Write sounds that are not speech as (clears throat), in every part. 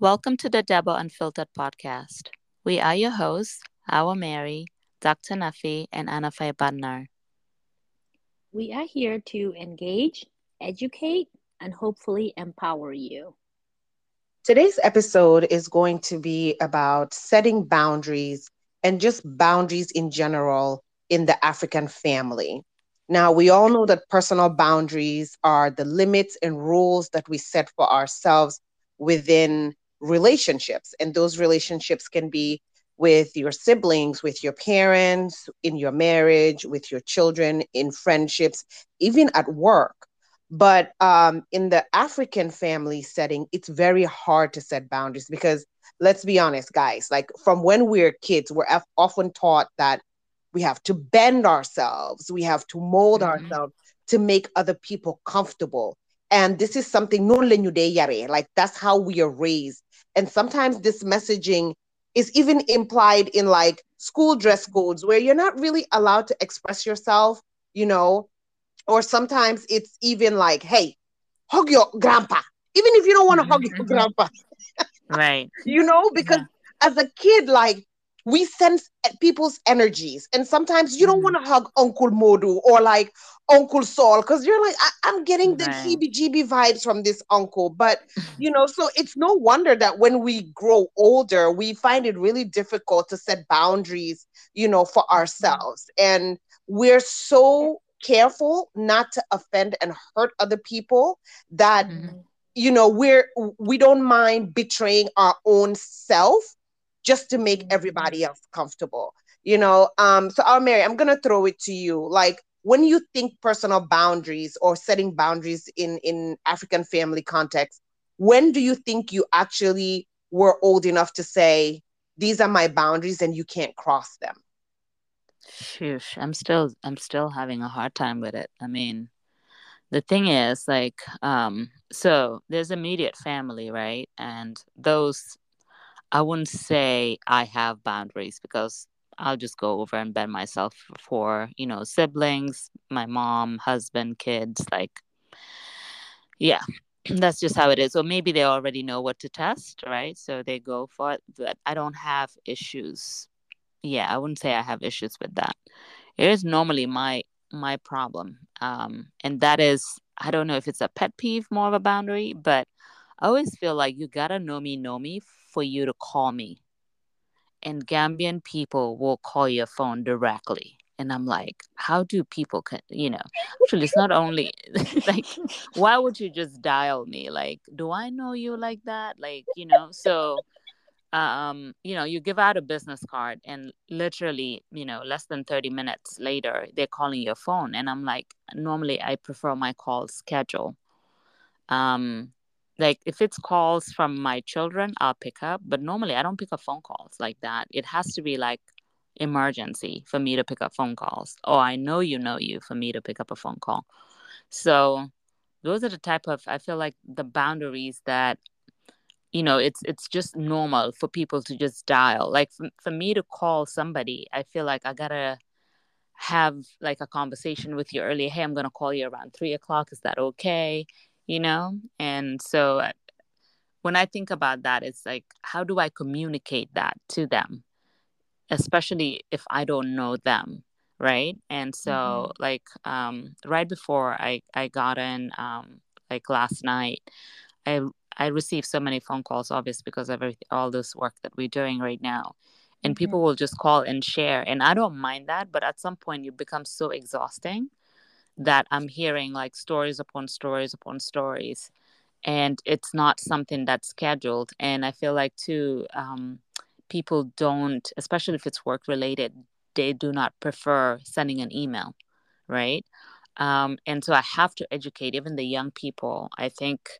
Welcome to the Debo Unfiltered podcast. We are your hosts, Awa Mary, Dr. Nafi, and Anafai Badnar. We are here to engage, educate, and hopefully empower you. Today's episode is going to be about setting boundaries and just boundaries in general in the African family. Now, we all know that personal boundaries are the limits and rules that we set for ourselves within relationships. And those relationships can be with your siblings, with your parents, in your marriage, with your children, in friendships, even at work. But um, in the African family setting, it's very hard to set boundaries because let's be honest, guys, like from when we're kids, we're often taught that we have to bend ourselves, we have to mold mm-hmm. ourselves to make other people comfortable. And this is something like that's how we are raised and sometimes this messaging is even implied in like school dress codes where you're not really allowed to express yourself, you know, or sometimes it's even like, hey, hug your grandpa, even if you don't want to hug your mm-hmm. grandpa. (laughs) right. You know, because yeah. as a kid, like we sense people's energies and sometimes you don't mm-hmm. want to hug uncle modu or like uncle saul because you're like I- am getting the right. heebie vibes from this uncle but (laughs) you know so it's no wonder that when we grow older we find it really difficult to set boundaries you know for mm-hmm. ourselves and we're so careful not to offend and hurt other people that mm-hmm. you know we're we don't mind betraying our own self just to make mm-hmm. everybody else comfortable you know? Um so oh mary i'm gonna throw it to you. Like when you think personal boundaries or setting boundaries in in african family context when do you think you actually were old enough to say these are my boundaries and you can't cross them Shush, i'm still i'm still having a hard time with it. I mean the thing is like um so there's immediate family right? And those I wouldn't say I have boundaries because I'll just go over and bend myself for, you know, siblings, my mom, husband, kids. Like, yeah, (clears throat) that's just how it is. Or maybe they already know what to test, right? So they go for it. But I don't have issues. Yeah, I wouldn't say I have issues with that. It is normally my my problem, um, and that is I don't know if it's a pet peeve, more of a boundary, but I always feel like you gotta know me, know me for you to call me. And Gambian people will call your phone directly. And I'm like, how do people, you know, actually, it's not only (laughs) like, why would you just dial me? Like, do I know you like that? Like, you know, so, um, you know, you give out a business card and literally, you know, less than 30 minutes later, they're calling your phone. And I'm like, normally I prefer my call schedule. Um, like if it's calls from my children i'll pick up but normally i don't pick up phone calls like that. It has to be like emergency for me to pick up phone calls. Oh i know you know you for me to pick up a phone call. So those are the type of i feel like the boundaries that you know it's it's just normal for people to just dial. Like for, for me to call somebody i feel like i gotta have like a conversation with you earlier hey i'm gonna call you around three o'clock. Is that okay you know? And so uh, when I think about that, it's like, how do I communicate that to them? Especially if I don't know them, right? And so, mm-hmm. like, um, right before I, I got in, um, like last night, I I received so many phone calls, obviously, because of all this work that we're doing right now. And mm-hmm. people will just call and share. And I don't mind that, but at some point, you become so exhausting that I'm hearing like stories upon stories upon stories, and it's not something that's scheduled. And I feel like too, um, people don't, especially if it's work related, they do not prefer sending an email, right? Um, and so I have to educate even the young people. I think,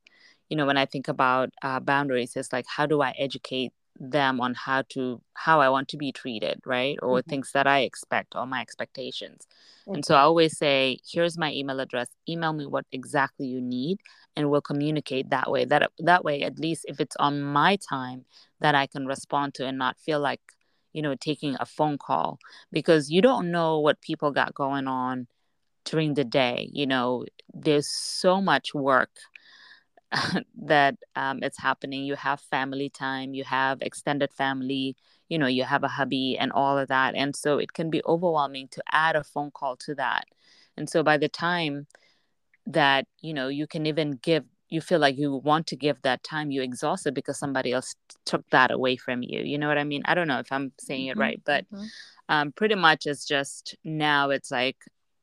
you know, when I think about uh, boundaries, it's like how do I educate them on how to how I want to be treated, right? Or mm-hmm. things that I expect or my expectations. And so I always say, here's my email address. Email me what exactly you need and we'll communicate that way. That that way at least if it's on my time that I can respond to and not feel like, you know, taking a phone call because you don't know what people got going on during the day. You know, there's so much work (laughs) that um, it's happening you have family time you have extended family you know you have a hubby and all of that and so it can be overwhelming to add a phone call to that and so by the time that you know you can even give you feel like you want to give that time you exhausted because somebody else took that away from you you know what i mean i don't know if i'm saying it mm-hmm. right but mm-hmm. um, pretty much it's just now it's like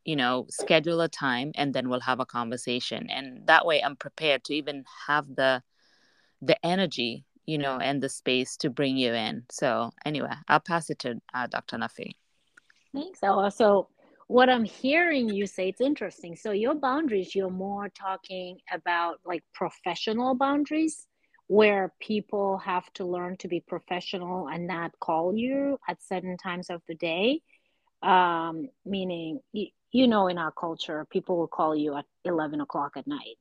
you know schedule a time and then we'll have a conversation and that way i'm prepared to even have the the energy you know and the space to bring you in so anyway i'll pass it to uh, dr nafi thanks ella so what I'm hearing you say, it's interesting. So your boundaries, you're more talking about like professional boundaries where people have to learn to be professional and not call you at certain times of the day. Um, meaning, you, know, in our culture, people will call you at 11 o'clock at night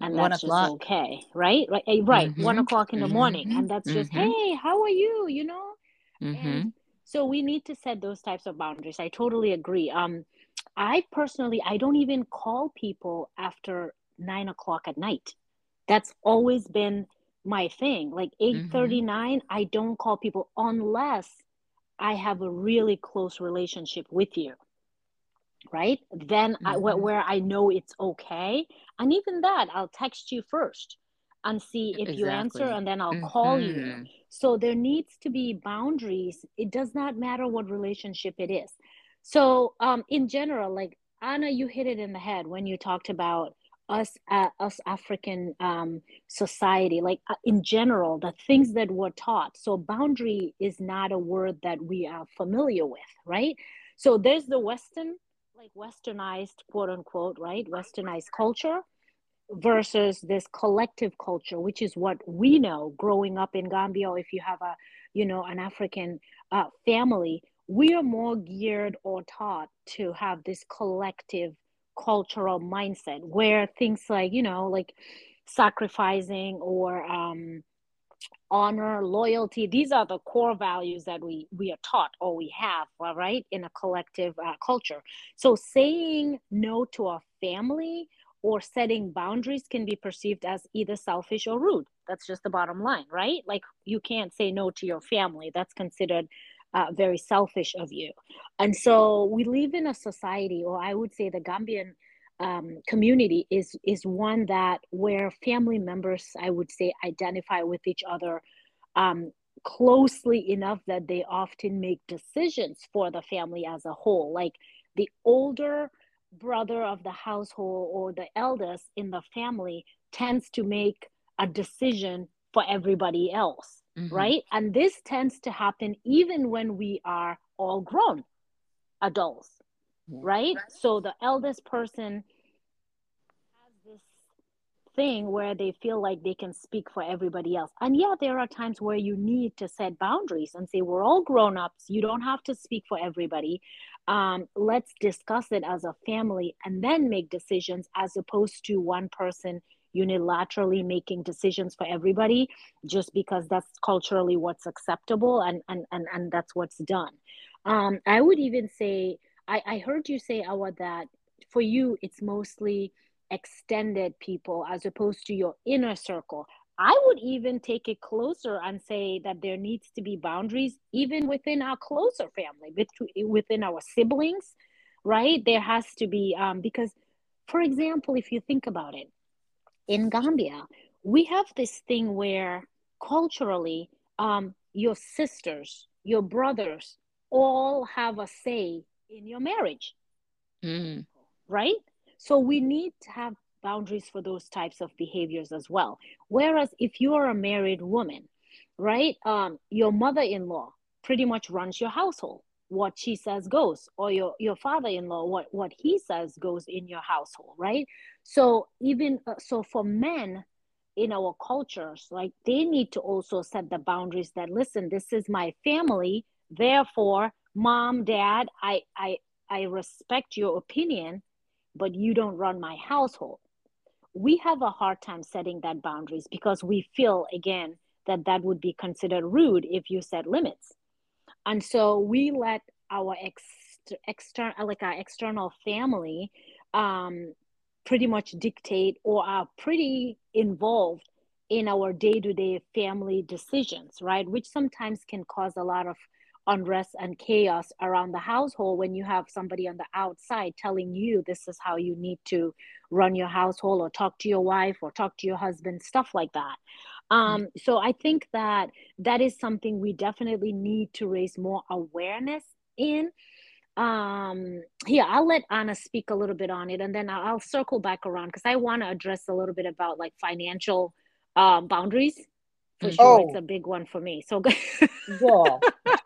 and that's just okay right right eh, right mm-hmm. one o'clock in the morning mm-hmm. and that's just mm-hmm. hey how are you you know mm-hmm. and so we need to set those types of boundaries i totally agree um i personally i don't even call people after nine o'clock at night that's always been my thing like 839 mm-hmm. i don't call people unless i have a really close relationship with you right then mm-hmm. I, where i know it's okay and even that i'll text you first and see if exactly. you answer and then i'll mm-hmm. call you mm-hmm. so there needs to be boundaries it does not matter what relationship it is so um in general like anna you hit it in the head when you talked about us uh, us african um, society like uh, in general the things that were taught so boundary is not a word that we are familiar with right so there's the western like westernized quote unquote right? Westernized culture versus this collective culture which is what we know growing up in gambia if you have a you know an african uh, family we are more geared or taught to have this collective cultural mindset where things like you know like sacrificing or um, honor loyalty these are the core values that we we are taught or we have right in a collective uh, culture so saying no to a family or setting boundaries can be perceived as either selfish or rude. That's just the bottom line, right? Like you can't say no to your family. That's considered uh, very selfish of you. And so we live in a society, or I would say the Gambian um, community is is one that where family members, I would say, identify with each other um, closely enough that they often make decisions for the family as a whole. Like the older brother of the household or the eldest in the family tends to make a decision for everybody else mm-hmm. right and this tends to happen even when we are all grown adults right so the eldest person has this thing where they feel like they can speak for everybody else. And yeah, there are times where you need to set boundaries and say, we're all grown ups. You don't have to speak for everybody. Um, let's discuss it as a family and then make decisions as opposed to one person unilaterally making decisions for everybody just because that's culturally what's acceptable and, and, and, and that's what's done. Um, I would even say, I, I heard you say, Awa, that for you, it's mostly extended people as opposed to your inner circle. I would even take it closer and say that there needs to be boundaries even within our closer family, within our siblings, right? There has to be, um, because, for example, if you think about it, in Gambia, we have this thing where culturally, um, your sisters, your brothers, all have a say in your marriage, mm. right? So we need to have boundaries for those types of behaviors as well. Whereas if you are a married woman, right, um, your mother-in-law pretty much runs your household. What she says goes, or your your father-in-law, what what he says goes in your household, right? So even uh, so, for men in our cultures, like they need to also set the boundaries that listen, this is my family, therefore, mom, dad, I I I respect your opinion but you don't run my household. We have a hard time setting that boundaries because we feel again that that would be considered rude if you set limits. And so we let our ex- external like our external family um, pretty much dictate or are pretty involved in our day-to-day family decisions right which sometimes can cause a lot of unrest and chaos around the household when you have somebody on the outside telling you this is how you need to run your household or talk to your wife or talk to your husband stuff like that. Um, so i think that that is something we definitely need to raise more awareness in. Um here i'll let anna speak a little bit on it and then i'll, I'll circle back around because i want to address a little bit about like financial um boundaries. For sure oh. it's a big one for me so yeah (laughs)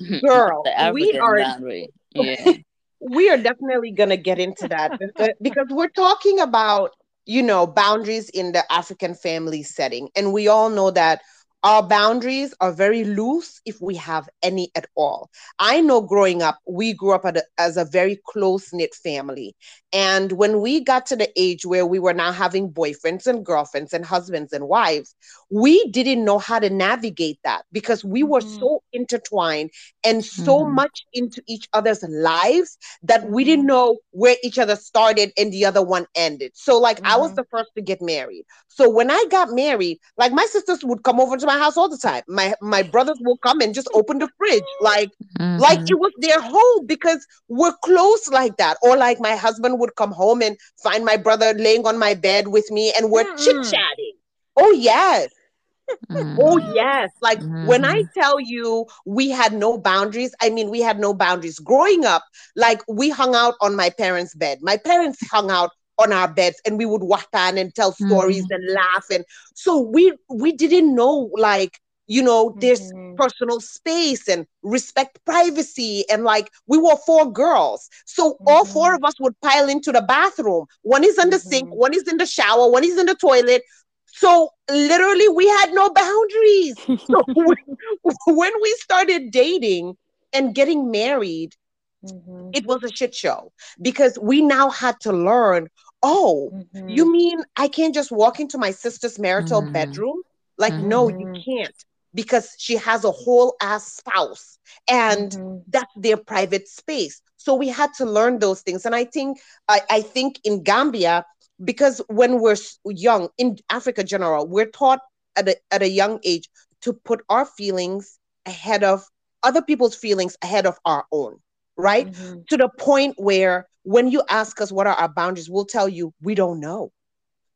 (laughs) girl we are boundary. (laughs) yeah we are definitely going to get into that because we're talking about you know boundaries in the african family setting and we all know that our boundaries are very loose if we have any at all. I know growing up, we grew up a, as a very close knit family. And when we got to the age where we were now having boyfriends and girlfriends and husbands and wives, we didn't know how to navigate that because we were mm-hmm. so intertwined and so mm-hmm. much into each other's lives that we didn't mm-hmm. know where each other started and the other one ended. So, like, mm-hmm. I was the first to get married. So, when I got married, like, my sisters would come over to my house all the time. My my brothers will come and just open the fridge, like, like it was their home because we're close like that. Or like my husband would come home and find my brother laying on my bed with me and we're mm-hmm. chit chatting. Oh, yes. Mm-hmm. Oh, yes. Like mm-hmm. when I mm-hmm. tell you we had no boundaries, I mean, we had no boundaries. Growing up, like we hung out on my parents' bed. My parents hung out on our beds and we would walk on and tell stories mm-hmm. and laugh. And so we we didn't know like you know there's mm-hmm. personal space and respect privacy and like we were four girls so mm-hmm. all four of us would pile into the bathroom one is in the mm-hmm. sink one is in the shower one is in the toilet so literally we had no boundaries (laughs) so when, when we started dating and getting married mm-hmm. it was a shit show because we now had to learn oh you mm-hmm. mean i can't just walk into my sister's marital mm-hmm. bedroom like no you can't because she has a whole ass spouse and mm-hmm. that's their private space. So we had to learn those things. And I think I, I think in Gambia, because when we're young, in Africa general, we're taught at a, at a young age to put our feelings ahead of other people's feelings ahead of our own, right? Mm-hmm. To the point where when you ask us what are our boundaries, we'll tell you we don't know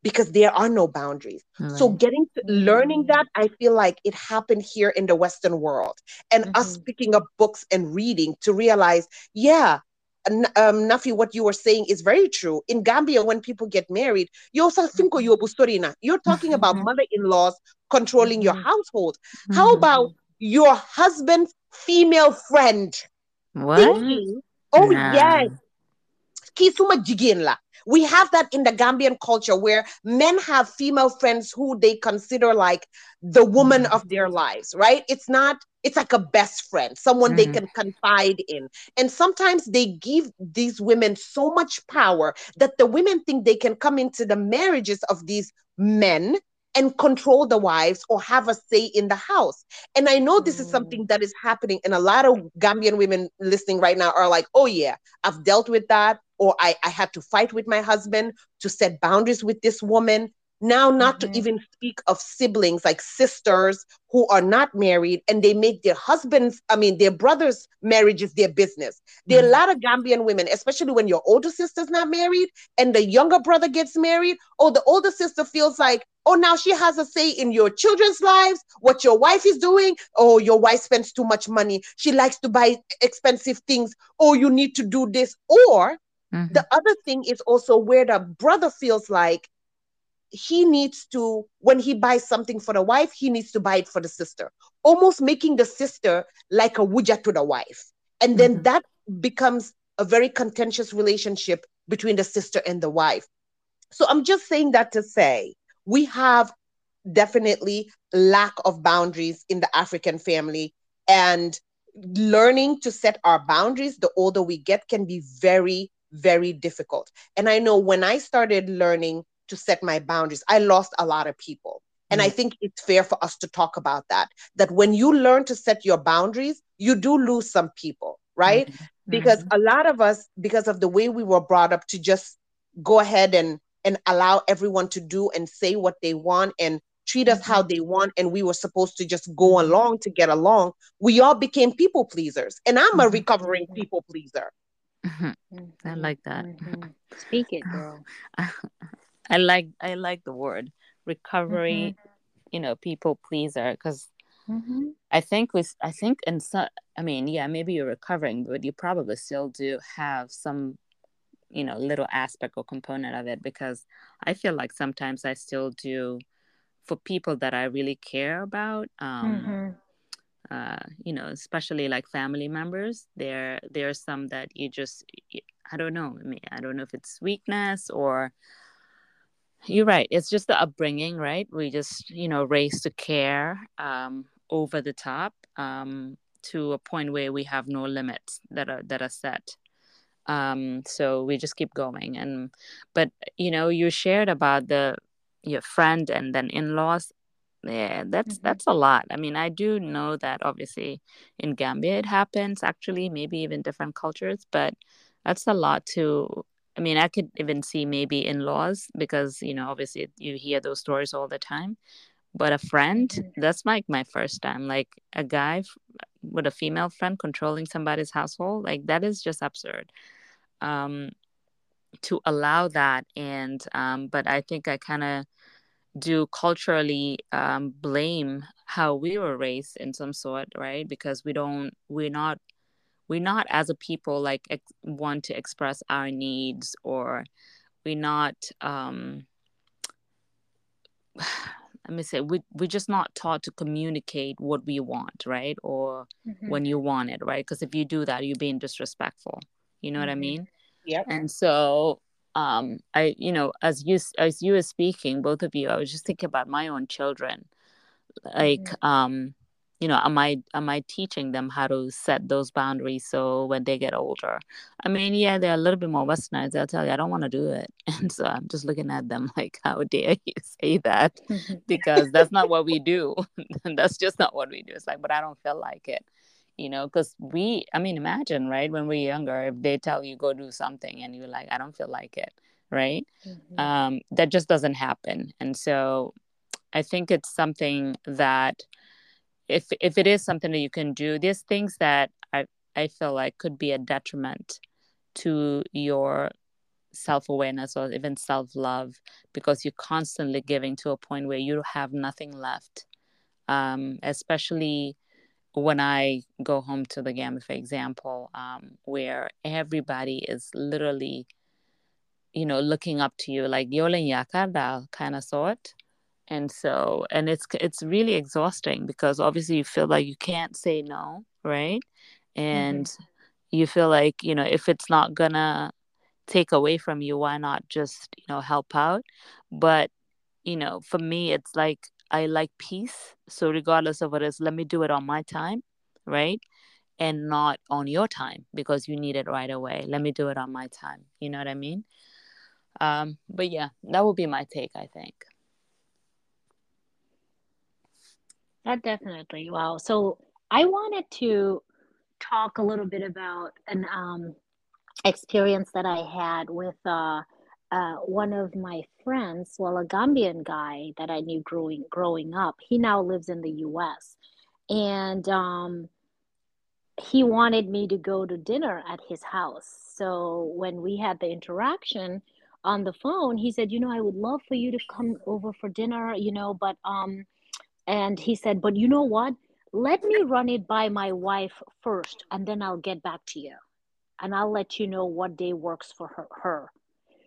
because there are no boundaries. Right. So getting to learning that, I feel like it happened here in the Western world, and mm-hmm. us picking up books and reading to realize, yeah. Um, Nafi, what you were saying is very true. In Gambia, when people get married, you're mm-hmm. you're talking about mm-hmm. mother-in-laws controlling your mm-hmm. household. How about your husband's female friend? What? Thinking, oh nah. yes, kisuma jigin la we have that in the Gambian culture where men have female friends who they consider like the woman of their lives, right? It's not, it's like a best friend, someone mm-hmm. they can confide in. And sometimes they give these women so much power that the women think they can come into the marriages of these men and control the wives or have a say in the house. And I know this is mm. something that is happening, and a lot of Gambian women listening right now are like, oh, yeah, I've dealt with that or I, I had to fight with my husband to set boundaries with this woman. Now, not mm-hmm. to even speak of siblings like sisters who are not married and they make their husbands, I mean, their brothers' marriages their business. There are a mm-hmm. lot of Gambian women, especially when your older sister's not married and the younger brother gets married, or the older sister feels like, oh, now she has a say in your children's lives, what your wife is doing. Oh, your wife spends too much money. She likes to buy expensive things. Oh, you need to do this. Or Mm-hmm. The other thing is also where the brother feels like he needs to, when he buys something for the wife, he needs to buy it for the sister, almost making the sister like a wuja to the wife. And then mm-hmm. that becomes a very contentious relationship between the sister and the wife. So I'm just saying that to say we have definitely lack of boundaries in the African family and learning to set our boundaries the older we get can be very very difficult. And I know when I started learning to set my boundaries, I lost a lot of people. And mm I think it's fair for us to talk about that. That when you learn to set your boundaries, you do lose some people, right? Mm-hmm. Because mm-hmm. a lot of us, because of the way we were brought up to just go ahead and and allow everyone to do and say what they want and treat us how they want and we were supposed to just go along to get along we all became people pleasers and i'm a recovering people pleaser mm-hmm. I like that mm-hmm. (laughs) speak it girl (laughs) i like i like the word recovery mm-hmm. you know people pleaser because mm-hmm. i think with i think in some i mean yeah maybe you're recovering but you probably still do have some you know little aspect or component of it because i feel like sometimes i still do for people that i really care about um mm-hmm. Uh you know especially like family members there there are some that you just i don't know i mean i don't know if it's weakness or you're right it's just the upbringing right? We just you know raised to care um over the top um to a point where we have no limits that are that are set. Um so we just keep going and but you know you shared about the your friend and then in-laws yeah that's mm-hmm. that's a lot i mean i do know that obviously in gambia it happens actually maybe even different cultures but that's a lot to i mean i could even see maybe in-laws because you know obviously you hear those stories all the time but a friend mm-hmm. that's like my first time like a guy with a female friend controlling somebody's household like that is just absurd um to allow that and um but i think i kind of do culturally um blame how we were raised in some sort right because we don't we're not we're not as a people like ex- want to express our needs or we're not um (sighs) let me say we, we're just not taught to communicate what we want right or mm-hmm. when you want it right because if you do that you're being disrespectful you know mm-hmm. what i mm-hmm. mean yeah and so um i you know as you as you were speaking both of you i was just thinking about my own children. Like mm-hmm. um you know am i am i teaching them how to set those boundaries so when they get older? I mean yeah they're a little bit more westernized they'll tell you i don't want to do it. (laughs) And so i'm just looking at them (laughs) like how dare you (laughs) say that? Because that's not what we do. That's just not what we do. It's like but i don't feel like it you know because we i mean imagine right when we're younger if they tell you go do something and you're like i don't feel like it right mm-hmm. um, that just doesn't happen and so i think it's something that if if it is something that you can do there's things that i i feel like could be a detriment to your self-awareness or even self-love because you're constantly giving to a point where you have nothing left um, especially when i go home to the Gambia, for example um, where everybody is literally you know looking up to you like yolen yakar kind of sort. And so and it's it's really exhausting because obviously you feel like you can't say no right? And mm-hmm. you feel like you know if it's not gonna take away from you why not just you know help out? But you know for me it's like i like peace. So regardless of what it is let me do it on my time right? And not on your time because you need it right away. Let me do it on my time. You know what i mean? Um but yeah that would be my take i think. That definitely. Wow. So I wanted to talk a little bit about an um, experience that I had with uh, uh, one of my friends, well, a Gambian guy that I knew growing growing up. He now lives in the U.S. and um, he wanted me to go to dinner at his house. So when we had the interaction on the phone, he said, "You know, I would love for you to come over for dinner. You know, but um." And he said, But you know what? Let me run it by my wife first, and then I'll get back to you. And I'll let you know what day works for her. her.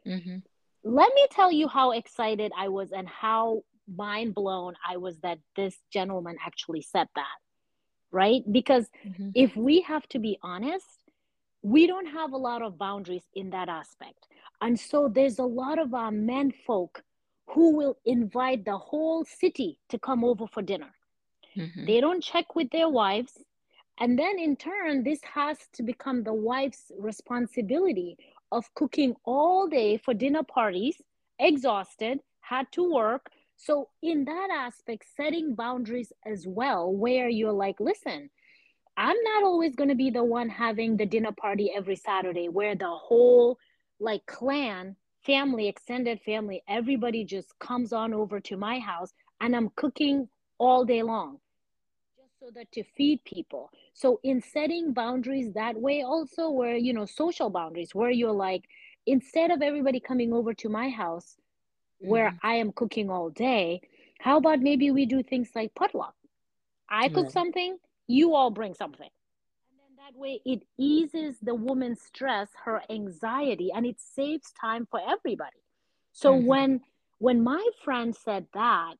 Mm-hmm. Let me tell you how excited I was and how mind blown I was that this gentleman actually said that. Right? Because mm-hmm. if we have to be honest, we don't have a lot of boundaries in that aspect. And so there's a lot of our men folk who will invite the whole city to come over for dinner. Mm-hmm. They don't check with their wives. And then in turn, this has to become the wife's responsibility of cooking all day for dinner parties, exhausted, had to work. So, in that aspect, setting boundaries as well, where you're like, listen, I'm not always going to be the one having the dinner party every Saturday where the whole like clan family extended family everybody just comes on over to my house and i'm cooking all day long so that to feed people so in setting boundaries that way also where you know social boundaries where you're like instead of everybody coming over to my house where mm-hmm. I am cooking all day, how about maybe we do things like potluck? I cook something, you all bring something. And then that way it eases the woman's stress, her anxiety, and it saves time for everybody. So mm-hmm. when when my friend said that,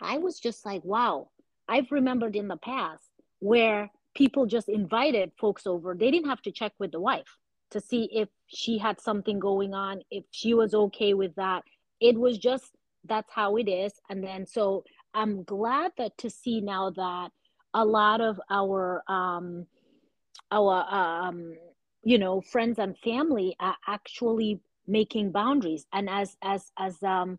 I was just like, wow, I've remembered in the past where people just invited folks over. They didn't have to check with the wife to see if she had something going on, if she was okay with that. It was just that's how it is. And then so I'm glad that to see now that a lot of our um our um you know friends and family are actually making boundaries and as as as um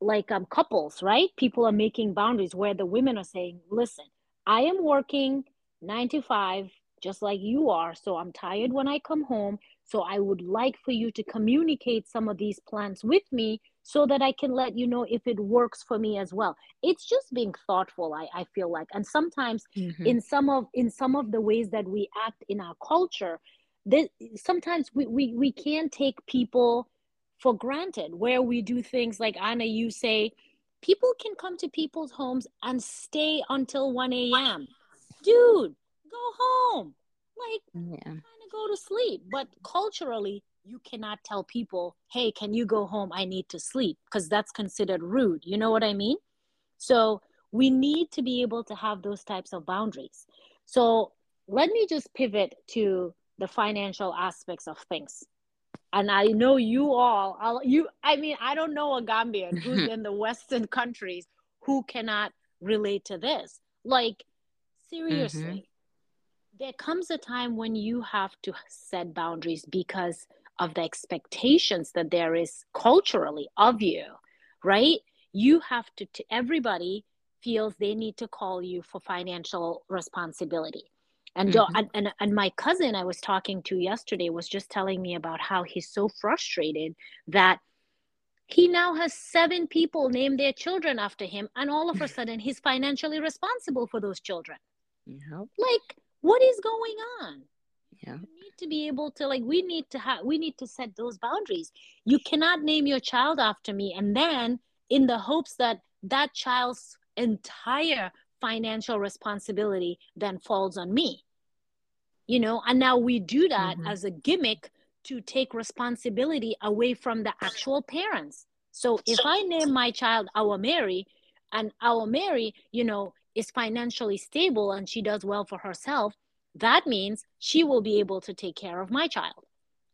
like um couples right people are making boundaries where the women are saying listen i am working 9 to 5 just like you are. So I'm tired when I come home. So I would like for you to communicate some of these plans with me so that I can let you know if it works for me as well. It's just being thoughtful, I, I feel like. And sometimes mm-hmm. in some of in some of the ways that we act in our culture, that sometimes we, we, we can't take people for granted where we do things like Anna, you say, people can come to people's homes and stay until 1 a.m. Dude, go home. Like, yeah. kind of go to sleep. But culturally, you cannot tell people, hey, can you go home? I need to sleep, because that's considered rude. You know what I mean? So we need to be able to have those types of boundaries. So let me just pivot to the financial aspects of things. And I know you all, I'll, you, I mean, I don't know a Gambian who's (laughs) in the Western countries who cannot relate to this. Like, seriously, mm-hmm. there comes a time when you have to set boundaries because of the expectations that there is culturally of you right? You have to t- everybody feels they need to call you for financial responsibility and, mm-hmm. and, and and my cousin i was talking to yesterday was just telling me about how he's so frustrated that he now has seven people name their children after him and all of a (laughs) sudden he's financially responsible for those children yep. like what is going on yeah you need to be able to like we need to have we need to set those boundaries you cannot name your child after me and then in the hopes that that child's entire financial responsibility then falls on me you know and now we do that mm-hmm. as a gimmick to take responsibility away from the actual parents so if i name my child Awa Mary and Awa Mary you know is financially stable and she does well for herself, that means she will be able to take care of my child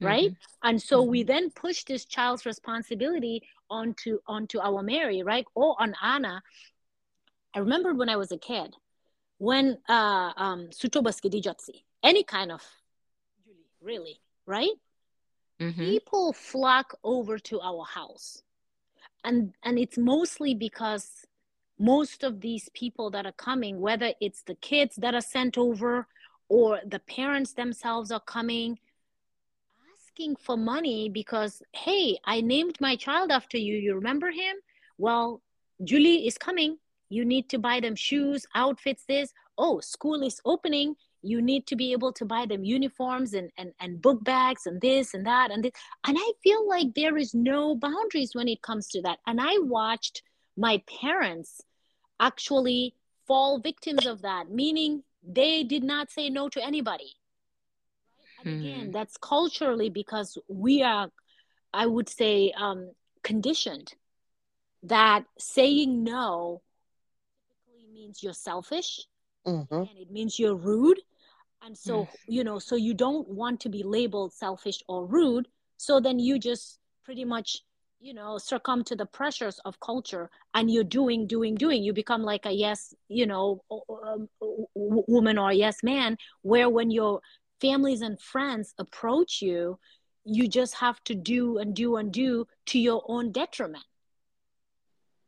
right mm-hmm. and so mm-hmm. we then push this child's responsibility onto onto Awa Mary right or on anna i remember when i was a kid when uh um any kind of really right mm-hmm. people flock over to our house and and it's mostly because most of these people that are coming, whether it's the kids that are sent over or the parents themselves are coming, asking for money because, hey, I named my child after you. You remember him? Well, Julie is coming. You need to buy them shoes, outfits, this. Oh, school is opening. You need to be able to buy them uniforms and, and, and book bags and this and that and this. And I feel like there is no boundaries when it comes to that. And I watched my parents actually fall victims of that, meaning they did not say no to anybody. And again, hmm. that's culturally because we are, I would say, um, conditioned that saying no means you're selfish mm-hmm. and it means you're rude. And so, mm. you know, so you don't want to be labeled selfish or rude. So then you just pretty much you know succumb to the pressures of culture and you're doing doing doing you become like a yes you know um, woman or yes man where when your families and friends approach you you just have to do and do and do to your own detriment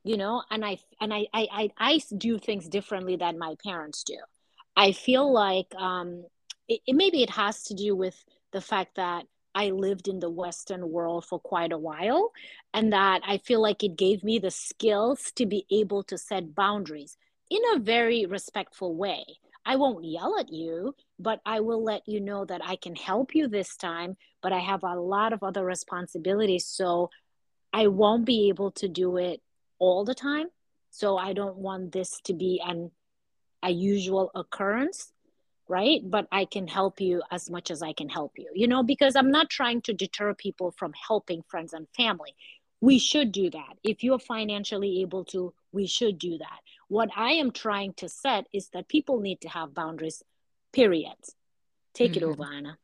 you know and i and i i i, I do things differently than my parents do i feel like um it, it maybe it has to do with the fact that I lived in the Western world for quite a while, and that I feel like it gave me the skills to be able to set boundaries in a very respectful way. I won't yell at you, but I will let you know that I can help you this time, but I have a lot of other responsibilities. So I won't be able to do it all the time. So I don't want this to be an a usual occurrence right? But i can help you as much as i can help you you know because i'm not trying to deter people from helping friends and family. We should do that. If you're financially able to we should do that. What i am trying to set is that people need to have boundaries period. Take mm-hmm. it over anna.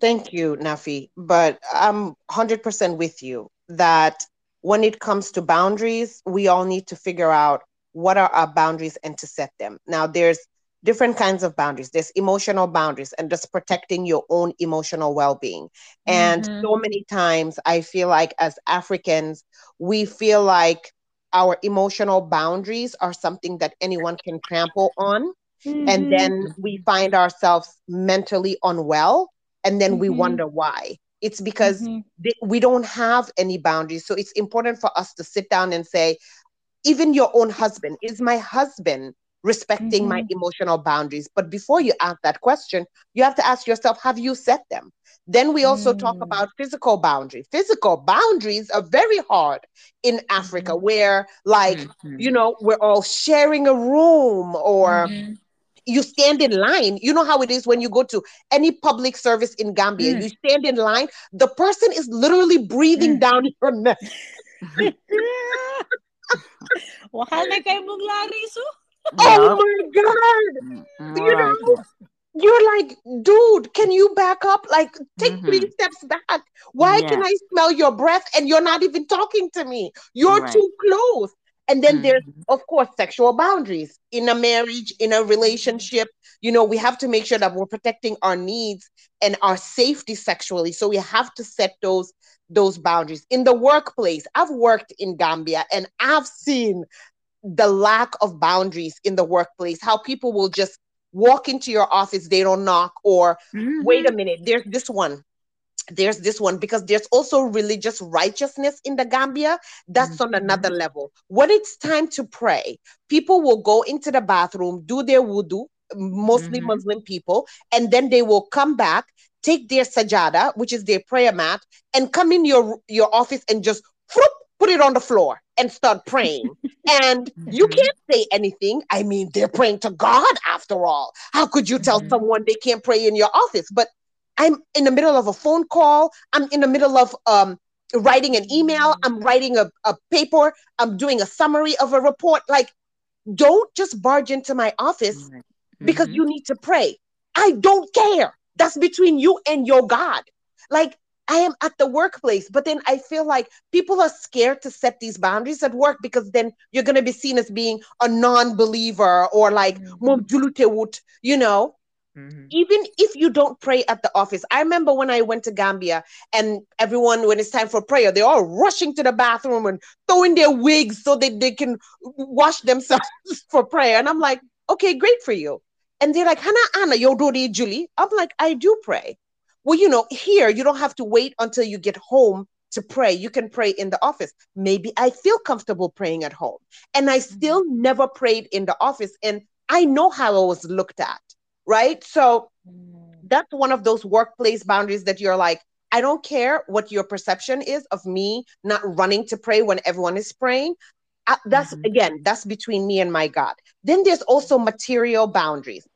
Thank you nafi. But i'm 100% with you that when it comes to boundaries we all need to figure out what are our boundaries and to set them now there's different kinds of boundaries. There's emotional boundaries and just protecting your own emotional well being. And mm-hmm. so many times I feel like as Africans, we feel like our emotional boundaries are something that anyone can trample on. Mm-hmm. And then we find ourselves mentally unwell. And then mm-hmm. we wonder why. It's because mm-hmm. we don't have any boundaries. So it's important for us to sit down and say, even your own husband, is my husband respecting mm-hmm. my emotional boundaries. But before you ask that question, you have to ask yourself, have you set them? Then we also mm. talk about physical boundaries. Physical boundaries are very hard in Africa, mm-hmm. where, like, mm-hmm. you know, we're all sharing a room or mm-hmm. You stand in line. You know how it is when you go to any public service in Gambia, mm. you stand in line, the person is literally breathing mm. down your neck. (laughs) oh my god mm, you know you're like dude can you back up like take mm-hmm. three steps back why yeah. can i smell your breath and you're not even talking to me you're right. too close and then mm-hmm. there's of course sexual boundaries in a marriage in a relationship you know we have to make sure that we're protecting our needs and our safety sexually so we have to set those those boundaries in the workplace i've worked in gambia and i've seen the lack of boundaries in the workplace, how people will just walk into your office, they don't knock, or mm-hmm. wait a minute, there's this one. There's this one because there's also religious righteousness in the Gambia. That's mm-hmm. on another level. When it's time to pray, people will go into the bathroom, do their wudu, mostly mm-hmm. Muslim people, and then they will come back, take their sajada, which is their prayer mat, and come in your your office and just whoop, put it on the floor and start praying. (laughs) and you mm-hmm. can't say anything. I mean, they're praying to God after all. How could you tell mm-hmm. someone they can't pray in your office? But I'm in the middle of a phone call. I'm in the middle of um, writing an email. I'm writing a, a paper. I'm doing a summary of a report. Like, don't just barge into my office mm-hmm. because you need to pray. I don't care. That's between you and your God. Like, I am at the workplace, but then I feel like people are scared to set these boundaries at work because then you're going to be seen as being a non-believer or like mm-hmm. you know. Mm-hmm. Even if you don't pray at the office, I remember when I went to Gambia and everyone, when it's time for prayer, they're all rushing to the bathroom and throwing their wigs so that they can wash themselves (laughs) for prayer. And I'm like, okay, great for you. And they're like, Hannah, Anna, yo do Julie. I'm like, I do pray. Well, you know, here you don't have to wait until you get home to pray. You can pray in the office. Maybe I feel comfortable praying at home. And I mm-hmm. still never prayed in the office. And I know how I was looked at, right? So mm. that's one of those workplace boundaries that you're like, I don't care what your perception is of me not running to pray when everyone is praying. Uh, that's mm-hmm. again, that's between me and my God. Then there's also material boundaries.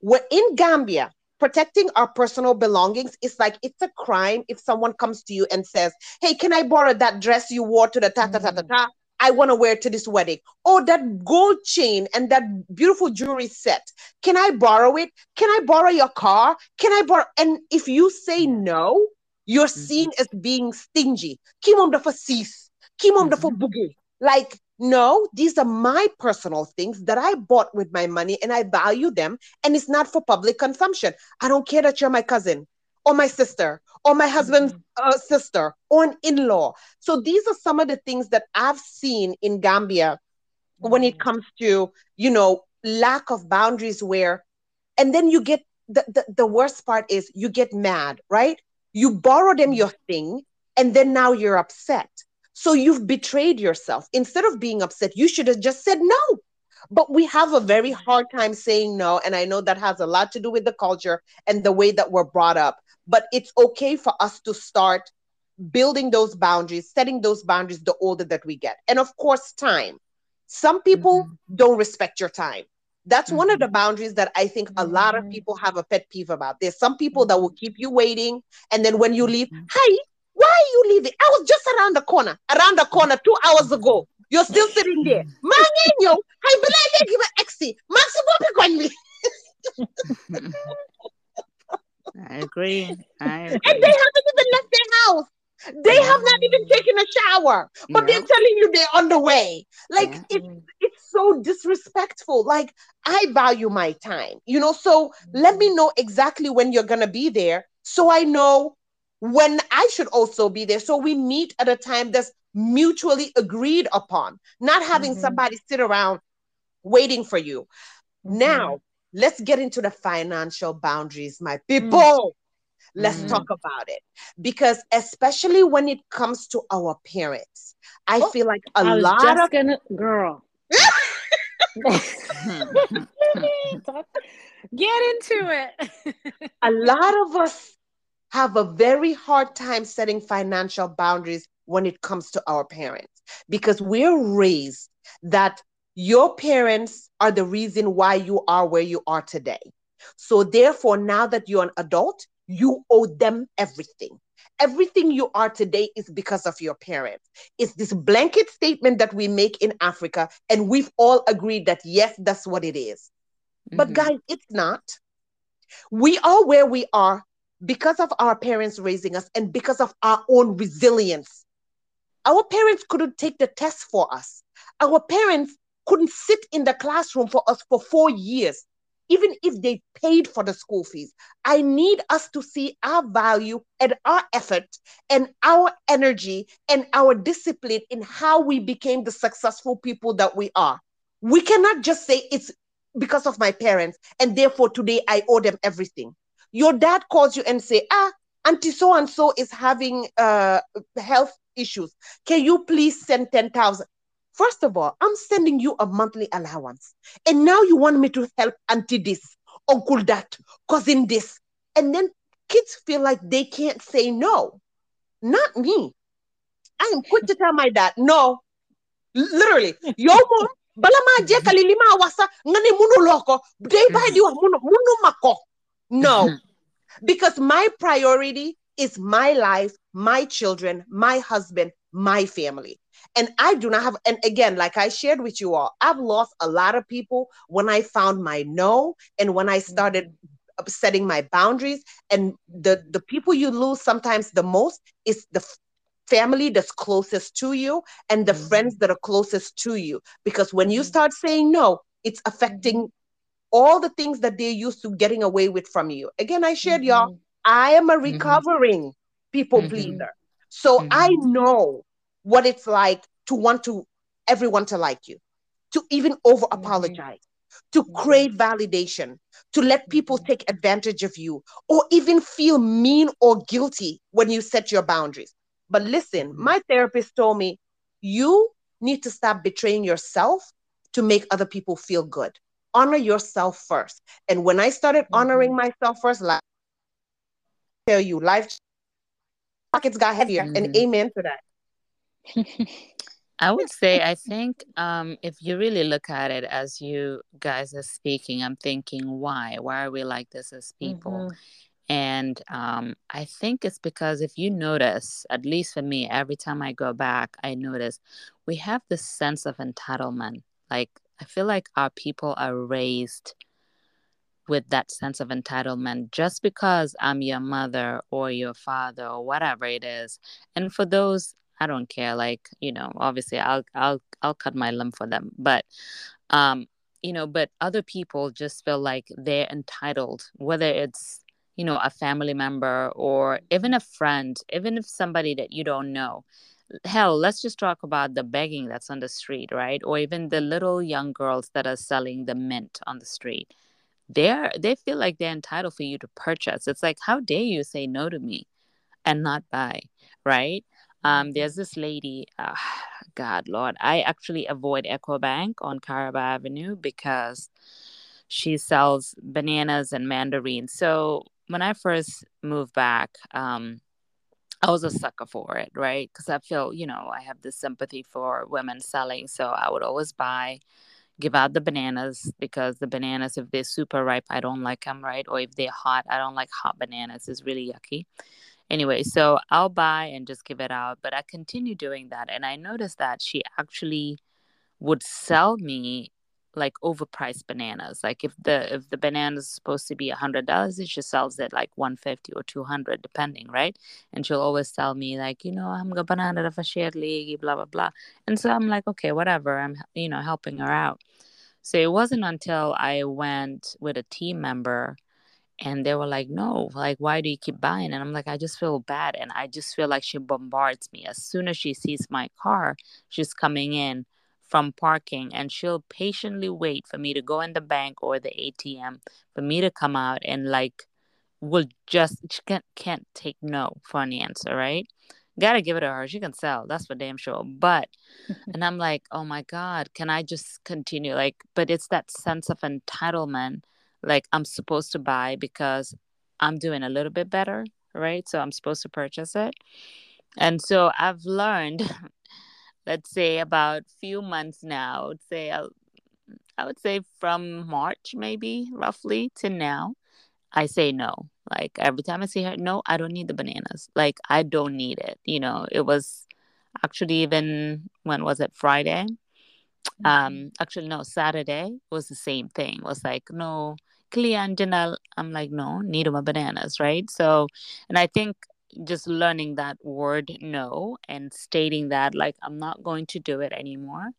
We're in Gambia, protecting our personal belongings is like it's a crime if someone comes to you and says, Hey, can I borrow that dress you wore to the ta ta ta ta ta? I want to wear to this wedding. Oh, that gold chain and that beautiful jewelry set. Can I borrow it? Can I borrow your car? Can I borrow? And if you say no, you're mm-hmm. seen as being stingy. Kim the sis. Kim the boogie. Like no, these are my personal things that I bought with my money and I value them. And it's not for public consumption. I don't care that you're my cousin or my sister or my husband's mm-hmm. uh, sister or an in law. So these are some of the things that I've seen in Gambia when it mm-hmm. comes to, you know, lack of boundaries where, and then you get the, the, the worst part is you get mad, right? You borrow them your thing, and then now you're upset. So you've betrayed yourself. Instead of being upset, you should have just said no. But we have a very hard time saying no. And I know that has a lot to do with the culture and the way that we're brought up. But it's okay for us to start building those boundaries, setting those boundaries the older that we get. And of course, time. Some people mm-hmm. don't respect your time. That's mm-hmm. one of the mm-hmm. boundaries that I think a lot of mm-hmm. people have a pet peeve about. There's some people that will keep you waiting. And then when you leave, hi, why are you leaving? I was just around the corner, around the corner two hours ago. You're still sitting there. (laughs) Mangenyo, I believe you were exi. Maximo (laughs) I agree. I agree. And they haven't even left their house. They have not even taken a shower, but they're telling you they're on the way. Like yeah. it's it's so disrespectful. Like I value my time, you know. So let me know exactly when you're gonna be there, so I know when I should also be there. So we meet at a time that's mutually agreed upon, not having mm-hmm. somebody sit around waiting for you. Mm-hmm. Now let's get into the financial boundaries, my mm. people. Let's mm. talk about it. Because especially when it comes to our parents, I oh, feel like a lot of gonna, girl. (laughs) Get into it. a lot of us have a very hard time setting financial boundaries when it comes to our parents because we're raised that your parents are the reason why you are where you are today. So, therefore, now that you're an adult, you owe them everything. Everything you are today is because of your parents. It's this blanket statement that we make in Africa, and we've all agreed that yes, that's what it is. Mm-hmm. But, guys, it's not. We are where we are because of our parents raising us and because of our own resilience. Our parents couldn't take the test for us. Our parents couldn't sit in the classroom for us for four years even if they paid for the school fees. I need us to see our value and our effort and our energy and our discipline in how we became the successful people that we are. We cannot just say it's because of my parents and therefore today I owe them everything. Your dad calls you and say, ah, auntie so and so is having uh, health issues. Can you please send 10,000? First of all, I'm sending you a monthly allowance. And now you want me to help auntie this, uncle that, cousin this. And then kids feel like they can't say no. Not me. I am quick to tell my dad, no. Literally, yo mom, bala ma jekali lima wasa ngani munu loko, day by day munu munu mako. No. because my priority is my life, my children, my husband, my family. And I do not have, and again, like I shared with you all, I've lost a lot of people when I found my no and when I started setting my boundaries. And the the people you lose sometimes the most is the family that's closest to you and the mm-hmm. friends that are closest to you. Because when you mm-hmm. start saying no, it's affecting all the things that they're used to getting away with from you. Again, I shared mm-hmm. y'all, I am a mm-hmm. recovering people mm-hmm. pleaser. So I know what it's like to want to everyone to like you, to even over apologize, to crave validation, to let people mm-hmm. take advantage of you, or even feel mean or guilty when you set your boundaries. But listen, mm-hmm. my therapist told me you need to stop betraying yourself to make other people feel good. Honor yourself first. And when I started honoring mm-hmm. myself first, like tell you, life pockets got heavier. Mm-hmm. And amen to that. (laughs) I would say, I think um, if you really look at it as you guys are speaking, I'm thinking, why? Why are we like this as people? Mm-hmm. And um, I think it's because if you notice, at least for me, every time I go back, I notice we have this sense of entitlement. Like, I feel like our people are raised with that sense of entitlement just because I'm your mother or your father or whatever it is. And for those I don't care. Like, you know, obviously I'll I'll I'll cut my limb for them. But um, you know, but other people just feel like they're entitled, whether it's, you know, a family member or even a friend, even if somebody that you don't know. Hell, let's just talk about the begging that's on the street, right? Or even the little young girls that are selling the mint on the street. They're they feel like they're entitled for you to purchase. It's like, how dare you say no to me? and not buy, right? Um, there's this lady, uh, God, Lord, I actually avoid EcoBank on Kairaba Avenue because she sells bananas and mandarins. So when I first moved back, um, I was a sucker for it, right? Because I feel, you know, I have this sympathy for women selling. So I would always buy, give out the bananas because the bananas, if they're super ripe, I don't like them, right? Or if they're hot, I don't like hot bananas. It's really yucky. Anyway, so I'll buy and just give it out. But I continue doing that. And I noticed that she actually would sell me like overpriced bananas. Like if the if the banana is supposed to be a hundred dollars, she sells it like one fifty or two hundred, depending, right? And she'll always tell me like, you know, I'm gonna banana for share league, blah blah blah. And so I'm like, okay, whatever. I'm you know helping her out. So it wasn't until I went with a team member and they were like no like why do you keep buying? And i'm like i just feel bad and i just feel like she bombards me. As soon as she sees my car she's coming in from parking and she'll patiently wait for me to go in the bank or the atm for me to come out and like will just she can't, can't take no for an answer right? Gotta give it to her. She can sell that's for damn sure. But (laughs) and i'm like oh my god can i just continue? Like but it's that sense of entitlement like I'm supposed to buy because I'm doing a little bit better, right? So I'm supposed to purchase it. And so I've learned, (laughs) let's say about few months now, I would say I'll, I would say from March maybe roughly to now, I say no. Like every time I see her, no, I don't need the bananas. Like I don't need it. You know, it was actually even when was it Friday? Mm-hmm. Um, actually no, Saturday was the same thing. It was like no, and Janelle, I'm like, no, need my bananas, right? So, and I think just learning that word no and stating that, like, I'm not going to do it anymore.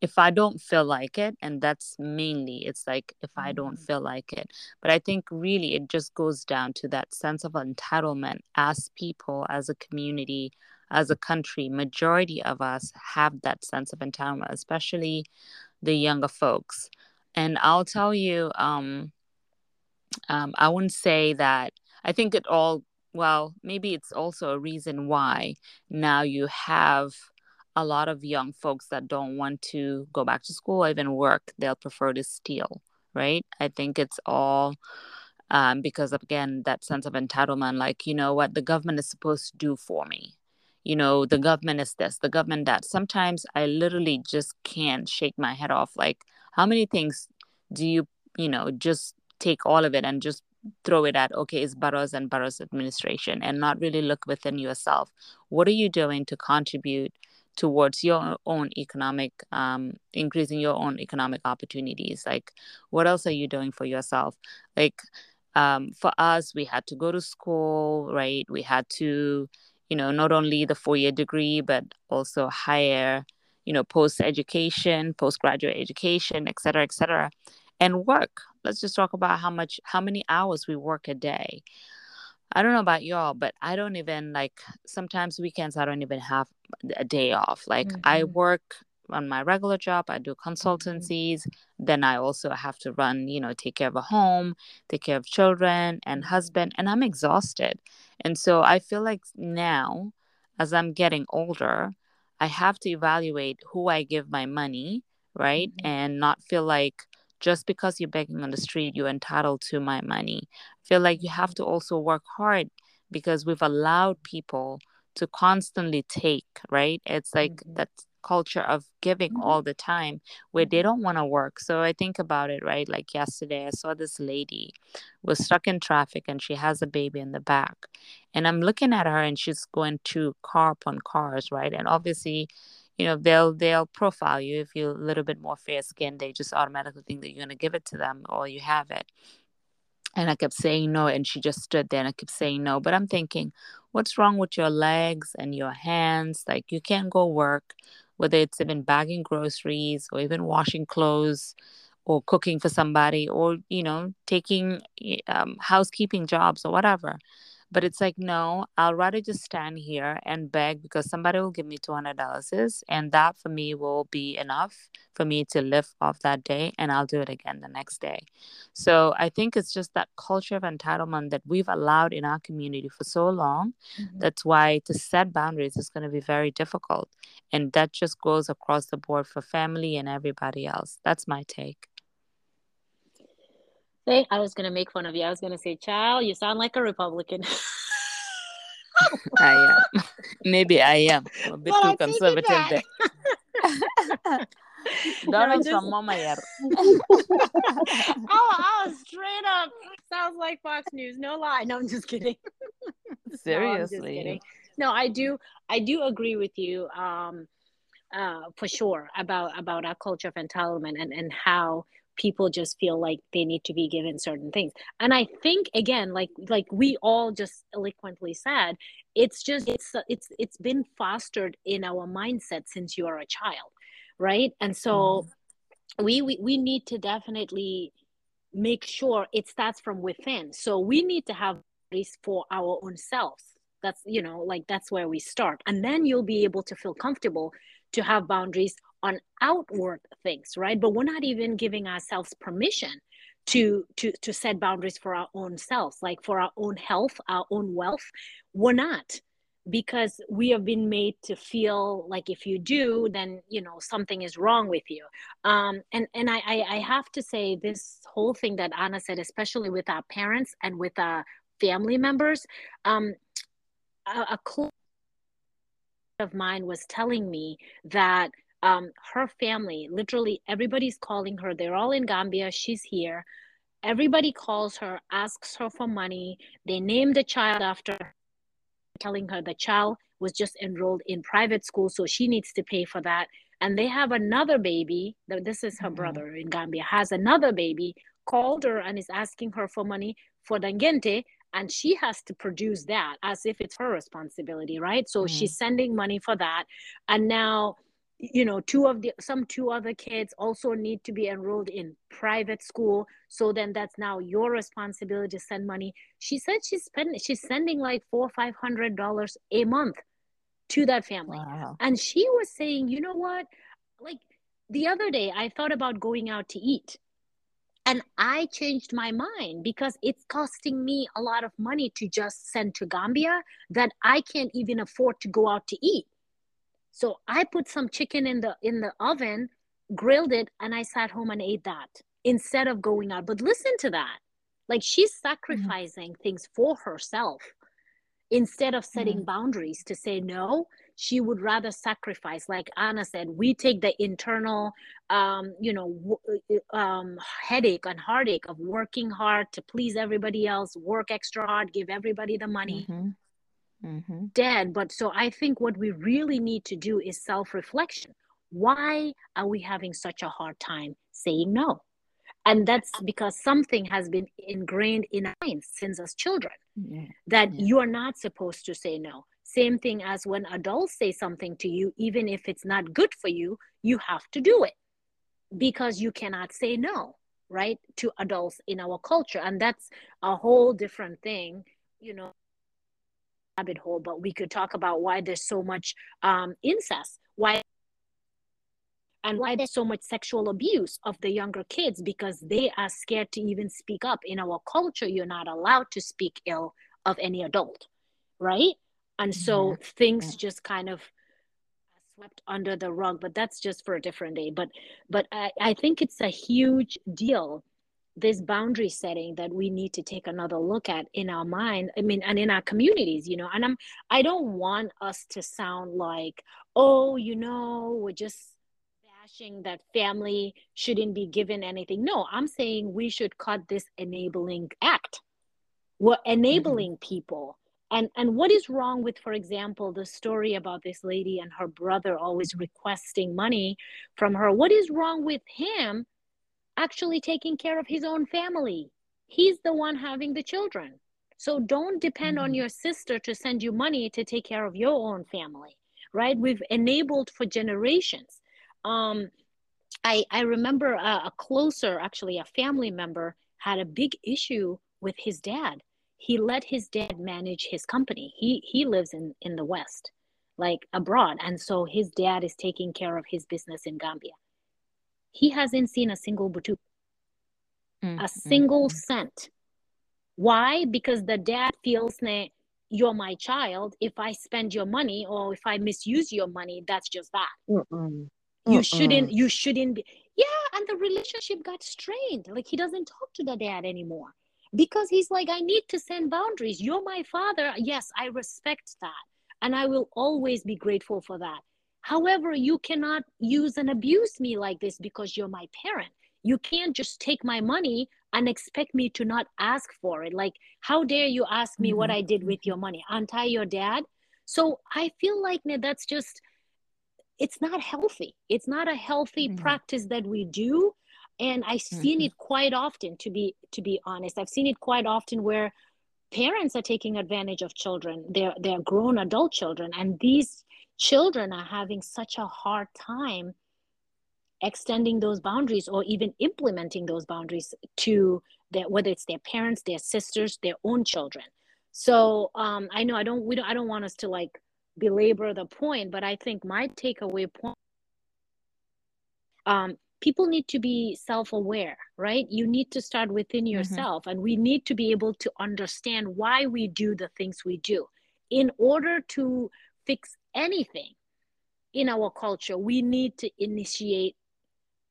If I don't feel like it, and that's mainly, it's like if I don't mm-hmm. feel like it. But I think really it just goes down to that sense of entitlement as people, as a community, as a country. Majority of us have that sense of entitlement, especially the younger folks. And I'll tell you, um, um, I wouldn't say that. I think it all, well, maybe it's also a reason why now you have a lot of young folks that don't want to go back to school or even work. They'll prefer to steal, right? I think it's all um, because, again, that sense of entitlement like, you know what, the government is supposed to do for me. You know, the government is this, the government that. Sometimes I literally just can't shake my head off. Like, how many things do you, you know, just take all of it and just throw it at okay it's Barrow's and Barrow's administration and not really look within yourself. What are you doing to contribute towards your own economic um, increasing your own economic opportunities? Like what else are you doing for yourself? Like um, for us we had to go to school right? We had to you know not only the four year degree but also higher you know post education postgraduate education et cetera et cetera and work let's just talk about how much how many hours we work a day i don't know about y'all but i don't even like sometimes weekends i don't even have a day off like mm-hmm. i work on my regular job i do mm-hmm. consultancies mm-hmm. then i also have to run you know take care of a home take care of children and husband and i'm exhausted and so i feel like now as i'm getting older i have to evaluate who i give my money right mm-hmm. and not feel like just because you're begging on the street, you're entitled to my money. I feel like you have to also work hard because we've allowed people to constantly take, right? It's like mm-hmm. that culture of giving mm-hmm. all the time where they mm-hmm. don't want to work. So I think about it, right? Like yesterday, I saw this lady was stuck in traffic and she has a baby in the back. And I'm looking at her and she's going to car upon cars, right? And obviously, you know they'll they'll profile you if you're a little bit more fair skinned they just automatically think that you're going to give it to them or you have it. And i kept saying no and she just stood there and i kept saying no but i'm thinking what's wrong with your legs and your hands? Like you can't go work whether it's even bagging groceries or even washing clothes or cooking for somebody or you know taking um, housekeeping jobs or whatever but it's like no i'll rather just stand here and beg because somebody will give me $200 and that for me will be enough for me to live off that day and i'll do it again the next day. So i think it's just that culture of entitlement that we've allowed in our community for so long mm-hmm. that's why to set boundaries is going to be very difficult. And that just goes across the board for family and everybody else. That's my take Say, I was gonna make fun of you. I was gonna say, "Child, you sound like a Republican." I am. (laughs) Maybe I am. I'm a bit too conservative there. Donald from Mama oh, I was straight up. Sounds like Fox News. No lie. No, I'm just kidding. (laughs) Seriously. No, kidding. no, I do. I do agree with you. Um, uh, for sure about about our culture of entitlement and and how people just feel like they need to be given certain things. And i think again like like we all just eloquently said it's just it's it's it's been fostered in our mindset since you are a child right? And so mm-hmm. we, we we need to definitely make sure it starts from within. So we need to have this for our own selves. That's you know like that's where we start. And then you'll be able to feel comfortable to have boundaries on outward things right? But we're not even giving ourselves permission to to to set boundaries for our own selves like for our own health our own wealth. We're not because we have been made to feel like if you do then you know something is wrong with you. Um and and i i, I have to say this whole thing that anna said especially with our parents and with our family members um a, a close of mine was telling me that um, her family, literally everybody's calling her. They're all in Gambia. She's here. Everybody calls her, asks her for money. They named the child after her, telling her the child was just enrolled in private school, so she needs to pay for that. And they have another baby. This is her mm-hmm. brother in Gambia, has another baby, called her and is asking her for money for the ngente and she has to produce that as if it's her responsibility right so mm-hmm. she's sending money for that and now you know two of the some two other kids also need to be enrolled in private school so then that's now your responsibility to send money she said she's spending she's sending like four five hundred dollars a month to that family wow. and she was saying you know what like the other day i thought about going out to eat and I changed my mind because it's costing me a lot of money to just send to Gambia that I can't even afford to go out to eat. So I put some chicken in the in the oven, grilled it, and I sat home and ate that instead of going out. But listen to that. Like she's mm-hmm. sacrificing mm-hmm. things for herself instead of setting mm-hmm. boundaries to say no she would rather sacrifice like anna said we take the internal um, you know w- uh, um, headache and heartache of working hard to please everybody else work extra hard give everybody the money mm-hmm. Mm-hmm. dead but so i think what we really need to do is self-reflection why are we having such a hard time saying no and that's because something has been ingrained in our minds since as children yeah. that yeah. you are not supposed to say no same thing as when adults say something to you even if it's not good for you you have to do it because you cannot say no right to adults in our culture and that's a whole different thing you know rabbit hole but we could talk about why there's so much um, incest why and why there's so much sexual abuse of the younger kids because they are scared to even speak up. In our culture you're not allowed to speak ill of any adult right? And so things just kind of swept under the rug but that's just for a different day. But but I, I think it's a huge deal this boundary setting that we need to take another look at in our mind i mean and in our communities you know and i'm i don't want us to sound like oh you know we're just bashing that family shouldn't be given anything. No i'm saying we should cut this enabling act. We're enabling mm-hmm. people. And and what is wrong with for example the story about this lady and her brother always requesting money from her? What is wrong with him actually taking care of his own family he's the one having the children so don't depend mm-hmm. on your sister to send you money to take care of your own family right we've enabled for generations um i i remember a, a closer actually a family member had a big issue with his dad he let his dad manage his company. He he lives in in the West, like abroad, and so his dad is taking care of his business in Gambia. He hasn't seen a single butut, mm-hmm. a single mm-hmm. cent. Why? Because the dad feels that you're my child. If I spend your money or if I misuse your money, that's just that. Mm-mm. You Mm-mm. shouldn't. You shouldn't be. Yeah, and the relationship got strained. Like he doesn't talk to the dad anymore because he's like, I need to send boundaries. You're my father. Yes, I respect that. And I will always be grateful for that. However, you cannot use and abuse me like this because you're my parent. You can't just take my money and expect me to not ask for it. Like, how dare you ask me mm-hmm. what I did with your money? I your dad? So I feel like that's just, it's not healthy. It's not a healthy mm-hmm. practice that we do and i've seen mm-hmm. it quite often to be to be honest i've seen it quite often where parents are taking advantage of children they're they're grown adult children and these children are having such a hard time extending those boundaries or even implementing those boundaries to their whether it's their parents their sisters their own children so um, i know i don't we don't i don't want us to like belabor the point but i think my takeaway point um, people need to be self-aware right you need to start within mm-hmm. yourself mm-hmm. and we need to be able to understand why we do the things we do in order to fix anything in our culture we need to initiate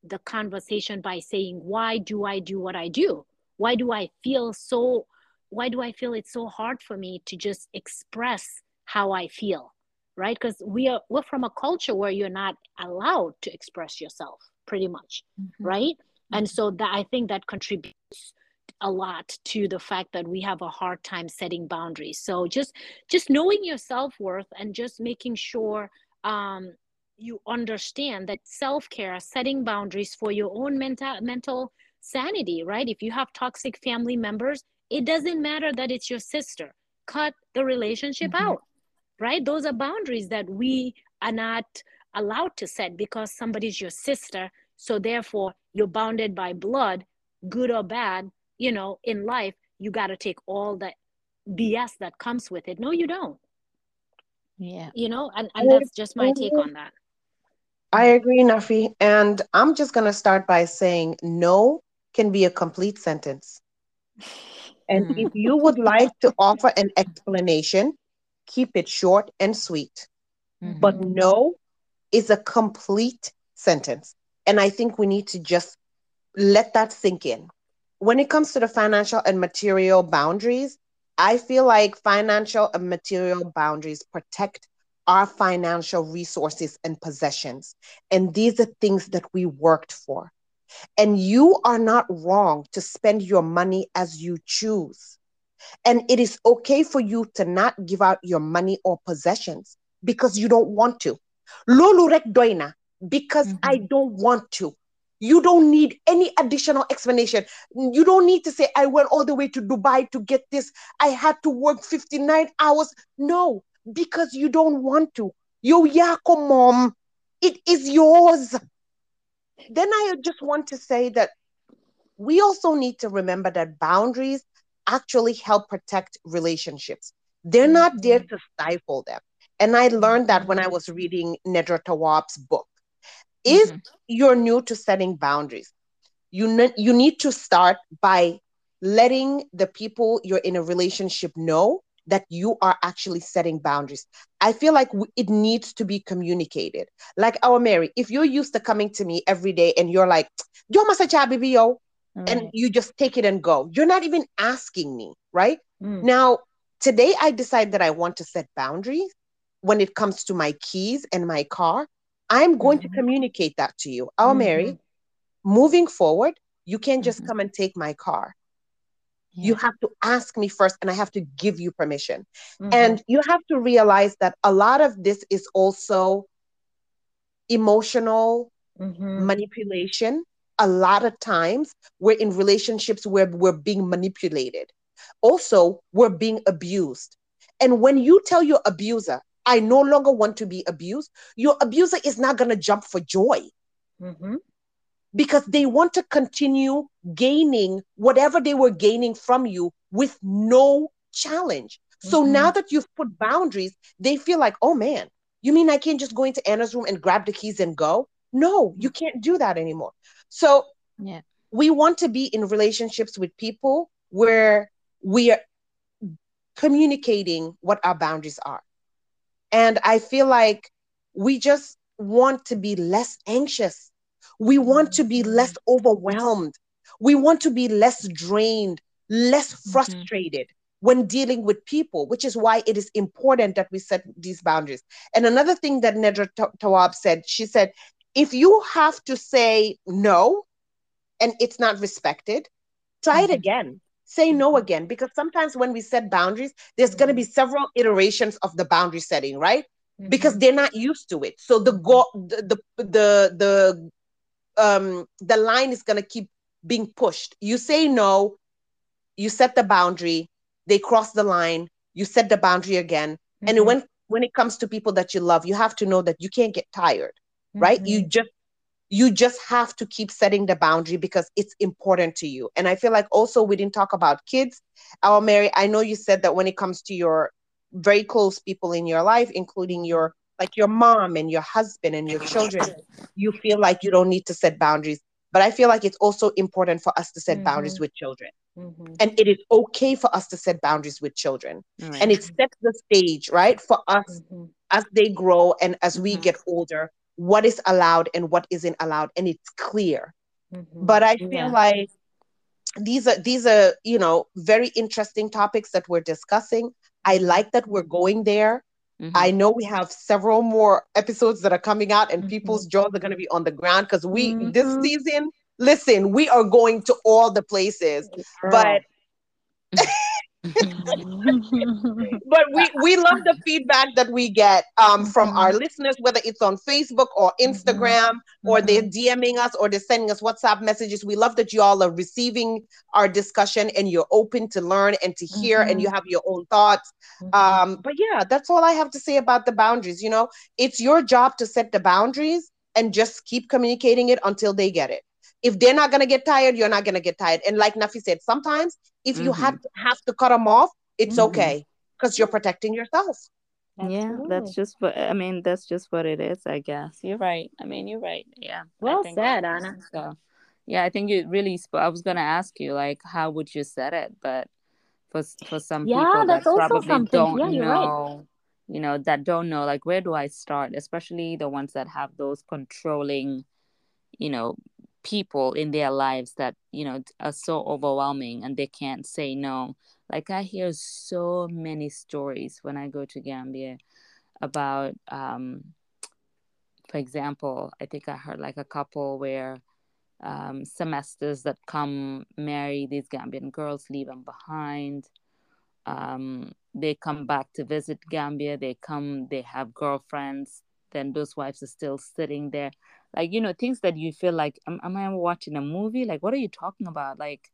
the conversation by saying why do i do what i do why do i feel so why do i feel it's so hard for me to just express how i feel right because we are we're from a culture where you're not allowed to express yourself pretty much mm-hmm. right mm-hmm. and so that i think that contributes a lot to the fact that we have a hard time setting boundaries so just just knowing your self-worth and just making sure um, you understand that self-care setting boundaries for your own mental mental sanity right if you have toxic family members it doesn't matter that it's your sister cut the relationship mm-hmm. out right those are boundaries that we are not allowed to set because somebody's your sister. So therefore, you're bounded by blood, good or bad, you know, in life, you got to take all the BS that comes with it. No, you don't. Yeah. You know, and, and that's just my take on that. I agree, Nafi. And I'm just going to start by saying no can be a complete sentence. And mm. if you would like to offer an explanation, keep it short and sweet. Mm-hmm. But no is a complete sentence. And I think we need to just let that sink in. When it comes to the financial and material boundaries, I feel like financial and material boundaries protect our financial resources and possessions. And these are things that we worked for. And you are not wrong to spend your money as you choose. And it is okay for you to not give out your money or possessions because you don't want to. Lulu rek doina because mm-hmm. I don't want to. You don't need any additional explanation. You don't need to say, I went all the way to Dubai to get this. I had to work 59 hours. No, because you don't want to. Yo, Yako mom, it is yours. Then I just want to say that we also need to remember that boundaries actually help protect relationships. They're mm-hmm. not there to stifle them. And I learned that when I was reading Nedra Tawwab's book. If mm-hmm. you're new to setting boundaries, you, ne- you need to start by letting the people you're in a relationship know that you are actually setting boundaries. I feel like it needs to be communicated. Like Awa Mary, if you're used to coming to me every day and you're like, yo masa yo, and you just take it and go, you're not even asking me, right? Mm. Now, today I decide that I want to set boundaries when it comes to my keys and my car, I'm going mm-hmm. to communicate that to you. Oh, mm-hmm. Mary, moving forward, you can't just mm-hmm. come and take my car. Yeah. You have to ask me first, and I have to give you permission. Mm-hmm. And you have to realize that a lot of this is also emotional mm-hmm. manipulation. A lot of times, we're in relationships where we're being manipulated. Also, we're being abused. And when you tell your abuser, I no longer want to be abused, your abuser is not going to jump for joy. Mm-hmm. Because they want to continue gaining whatever they were gaining from you with no challenge. So mm-hmm. now that you've put boundaries, they feel like, oh man, you mean I can't just go into Anna's room and grab the keys and go? No, you can't do that anymore. So yeah, we want to be in relationships with people where we are communicating what our boundaries are. And I feel like we just want to be less anxious. We want to be less overwhelmed. We want to be less drained, less mm-hmm. frustrated mm-hmm. when dealing with people, which is why it is important that we set these boundaries. And another thing that Nedra Tawwab said, she said, if you have to say no and it's not respected, try mm-hmm. it again say no mm-hmm. again because sometimes when we set boundaries there's going to be several iterations of the boundary setting right mm-hmm. because they're not used to it so the go the the the, the um the line is going to keep being pushed you say no you set the boundary they cross the line you set the boundary again mm-hmm. and when when it comes to people that you love you have to know that you can't get tired right you mm-hmm. just you just have to keep setting the boundary because it's important to you. And I feel like also we didn't talk about kids. Awa Mary, I know you said that when it comes to your very close people in your life, including your like your mom and your husband and your children, you feel like you don't need to set boundaries. But I feel like it's also important for us to set mm-hmm. boundaries with children. Mm-hmm. And it is okay for us to set boundaries with children. Right. And it sets the stage, right, for us mm-hmm. as they grow and as we mm-hmm. get older what is allowed and what isn't allowed and it's clear mm-hmm. but i feel yeah. like these are these are you know very interesting topics that we're discussing i like that we're going there mm-hmm. i know we have several more episodes that are coming out and mm-hmm. people's jaws are going to be on the ground because we this mm-hmm. season listen we are going to all the places but (laughs) (laughs) but we we love the feedback that we get um, from mm-hmm. our listeners, whether it's on Facebook or mm-hmm. Instagram, mm-hmm. or they're DMing us or they're sending us WhatsApp messages. We love that you all are receiving our discussion and you're open to learn and to hear, mm-hmm. and you have your own thoughts. Mm-hmm. Um, but yeah, that's all I have to say about the boundaries. You know, it's your job to set the boundaries and just keep communicating it until they get it if they're not going to get tired, you're not going to get tired. And like Nafi said, sometimes if mm-hmm. you have to, have to cut them off, it's mm-hmm. okay because you're protecting yourself. Absolutely. Yeah, that's just what I mean. That's just what it is, I guess. You're right. I mean, you're right. Yeah. Well said, Anna. So, yeah, I think you really. Sp- I was gonna ask you, like, how would you set it? But for for some yeah, people that probably something. don't yeah, know, right. you know, that don't know, like, where do I start? Especially the ones that have those controlling, you know, people in their lives that you know are so overwhelming and they can't say no. Like i hear so many stories when i go to gambia about um for example i think i heard like a couple where um, semesters that come marry these gambian girls leave them behind. Um, they come back to visit gambia. They come they have girlfriends. Then those wives are still sitting there like you know things that you feel like am, am i watching a movie? Like what are you talking about? Like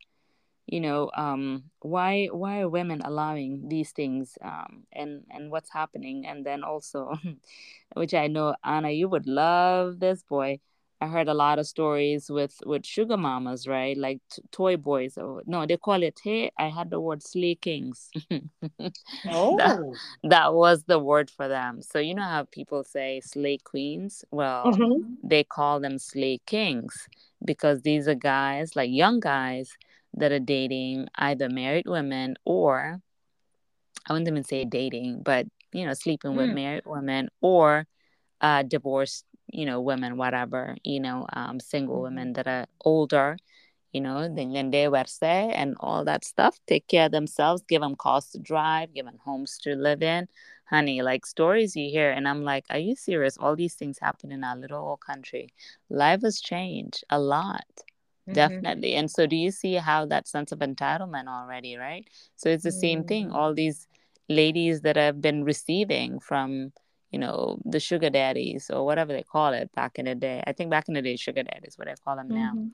you know um why why are women allowing these things um and and what's happening? And then also (laughs) which i know anna you would love this boy I heard a lot of stories with with sugar mamas, right? Like t- toy boys. Or no, they call it. Hey, I had the word slay kings. (laughs) oh, that, that, was the word for them. So you know how people say slay queens? Well, mm-hmm. they call them slay kings because these are guys, like young guys, that are dating either married women or I wouldn't even say dating, but you know, sleeping with hmm. married women or uh, divorced you know women whatever you know um, single mm-hmm. women that are older you know then they verse and all that stuff take care of themselves give them cars to drive give them homes to live in honey like stories you hear and i'm like are you serious all these things happen in our little old country life has changed a lot mm-hmm. definitely and so do you see how that sense of entitlement already right so it's the mm-hmm. same thing mm-hmm. all these ladies that have been receiving from you know, the sugar daddies or whatever they call it back in the day. I think back in the day, sugar daddies, what I call them now, mm-hmm.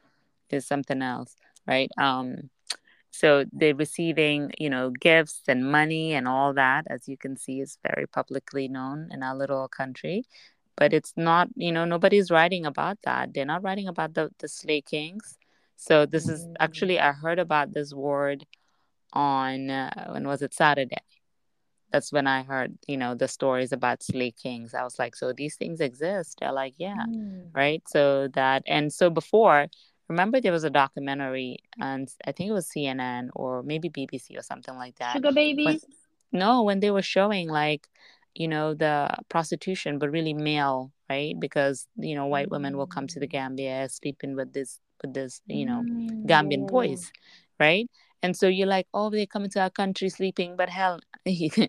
is something else, right? Um, so they're receiving, you know, gifts and money and all that, as you can see, is very publicly known in our little country. But it's not, you know, nobody's writing about that. They're not writing about the the slay kings. So this is mm-hmm. actually I heard about this word on uh, when was it Saturday? That's when I heard, you know, the stories about Slay Kings. I was like, so these things exist? They're like, yeah, mm. right. So that and so before, remember there was a documentary and I think it was CNN or maybe BBC or something like that. Sugar babies. When, no, when they were showing like, you know, the prostitution, but really male, right? Because you know, white women will come to the mm. Gambia sleeping with this with this, you know, mm, Gambian boys, right? And so you're like, oh, they come into our country sleeping, but hell, (laughs) eh,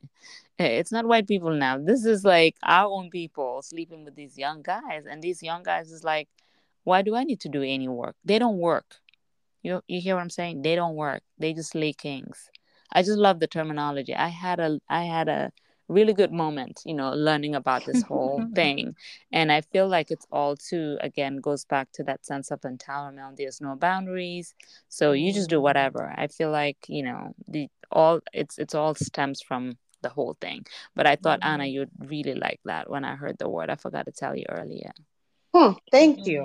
it's not white people now. This is like our own people sleeping with these young guys, and these young guys is like, why do I need to do any work? They don't work. You you hear what I'm saying? They don't work. They just lay kings. I just love the terminology. I had a I had a really good moment, you know, learning about this whole (laughs) thing. And I feel like it's all too, again, goes back to that sense of empowerment. There's no boundaries. So you just do whatever. I feel like, you know, the all it's it's all stems from the whole thing. But I thought Anna, you'd really like that when I heard the word. I forgot to tell you earlier. Hmm, thank you.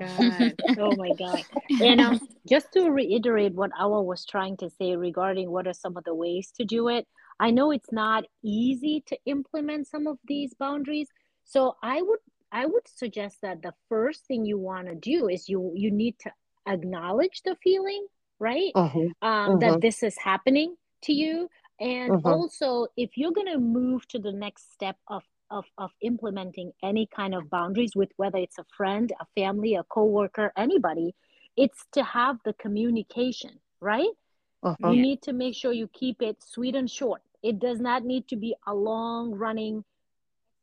Oh my god. oh my god. And um, just to reiterate what Awa was trying to say regarding what are some of the ways to do it. I know it's not easy to implement some of these boundaries. So I would I would suggest that the first thing you want to do is you you need to acknowledge the feeling, right? Uh-huh. Um, uh-huh. That this is happening to you. And uh-huh. also, if you're going to move to the next step of, of, of implementing any kind of boundaries with whether it's a friend, a family, a coworker, anybody, it's to have the communication, right? Uh-huh. You need to make sure you keep it sweet and short. It does not need to be a long running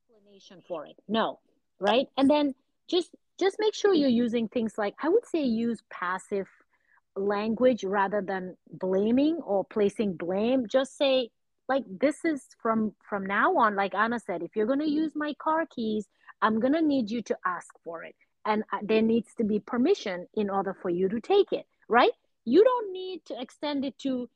explanation for it. No, right? And then just just make sure you're using things like I would say use passive language rather than blaming or placing blame. Just say like this is from from now on like Anna said if you're going to use my car keys, I'm going to need you to ask for it and uh, there needs to be permission in order for you to take it, right? You don't need to extend it to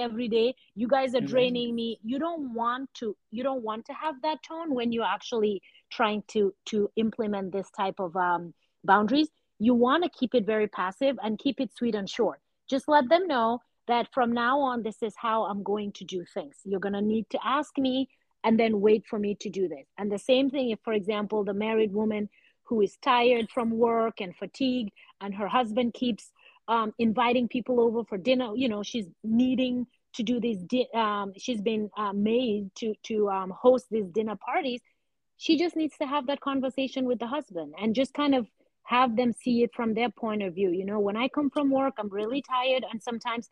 every day. You guys are draining me. You don't want to. You don't want to have that tone when you're actually trying to to implement this type of um, boundaries. You want to keep it very passive and keep it sweet and short. Just let them know that from now on, this is how I'm going to do things. You're gonna need to ask me and then wait for me to do this. And the same thing if, for example, the married woman who is tired from work and fatigued, and her husband keeps um, inviting people over for dinner. You know, she's needing to do these. Di- um, she's been uh, made to to um, host these dinner parties. She just needs to have that conversation with the husband and just kind of have them see it from their point of view. You know, when I come from work, I'm really tired, and sometimes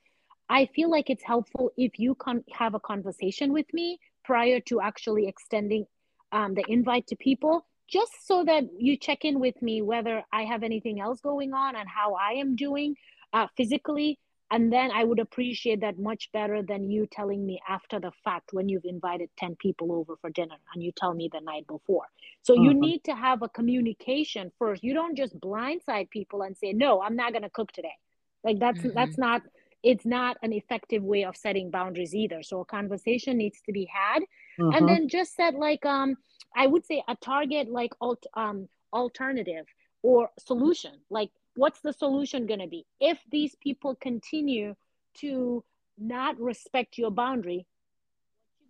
I feel like it's helpful if you can have a conversation with me prior to actually extending um, the invite to people just so that you check in with me whether I have anything else going on and how I am doing uh, physically. And then I would appreciate that much better than you telling me after the fact when you've invited 10 people over for dinner and you tell me the night before. So you mm-hmm. need to have a communication first. You don't just blindside people and say, no, I'm not going to cook today. Like that's, mm-hmm. that's not, it's not an effective way of setting boundaries either. So a conversation needs to be had. Mm-hmm. And then just set like, um, I would say a target like alt, um, alternative or solution. Like, what's the solution going to be? If these people continue to not respect your boundary,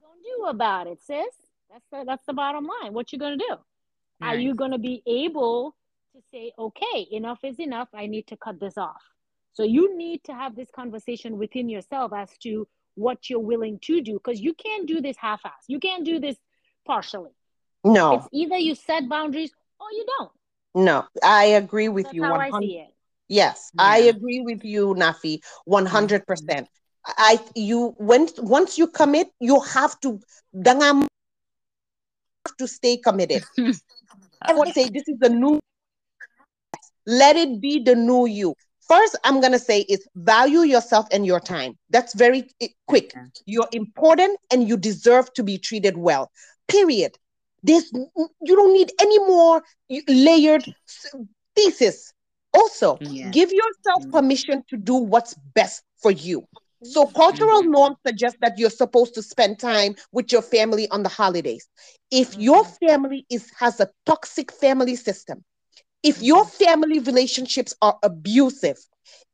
what you gonna do about it, sis? That's the, that's the bottom line. What you gonna do? Nice. Are you gonna be able to say, okay, enough is enough. I need to cut this off. So you need to have this conversation within yourself as to what you're willing to do because you can't do this half-ass. You can't do this partially. No. It's either you set boundaries or you don't. No, I agree with That's you. How 100 I see it. Yes, yeah. I agree with you, Nafi, one hundred percent. I you when once you commit, you have to Dangam, have to stay committed. (laughs) I would say this is the new. Let it be the new you. First, I'm gonna say is value yourself and your time. That's very eh, quick. You're important and you deserve to be treated well. Period. There's you don't need any more layered thesis. Also, yeah. give yourself mm. permission to do what's best for you. So cultural mm-hmm. norms suggest that you're supposed to spend time with your family on the holidays. If mm-hmm. your family is has a toxic family system, if mm-hmm. your family relationships are abusive,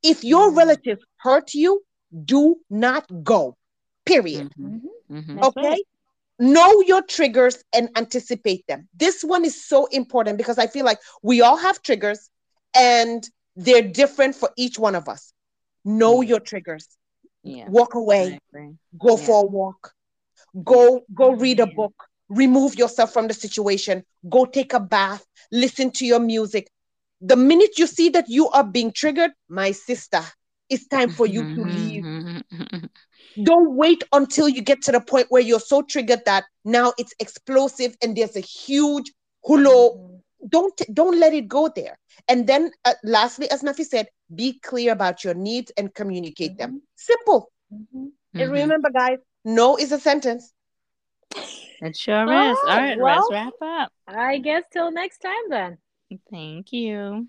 if your mm-hmm. relatives hurt you, do not go. Period. Mm-hmm. Mm-hmm. Okay. right. Know your triggers and anticipate them. This one is so important because I feel like we all have triggers and they're different for each one of us. Know your triggers. Yeah. Walk away. Go Yeah. for a walk. Go go read a book. Remove yourself from the situation. Go take a bath. Listen to your music. The minute you see that you are being triggered, my sister, it's time for you to leave. (laughs) Mm-hmm. Don't wait until you get to the point where you're so triggered that now it's explosive and there's a huge hulo. Mhm. Don't don't let it go there. And then, uh, lastly, as Nafi said, be clear about your needs and communicate them. Simple. And Mhm. remember, guys, no is a sentence. It sure is. All All right, right, let's wrap up. I guess till next time then. Thank you.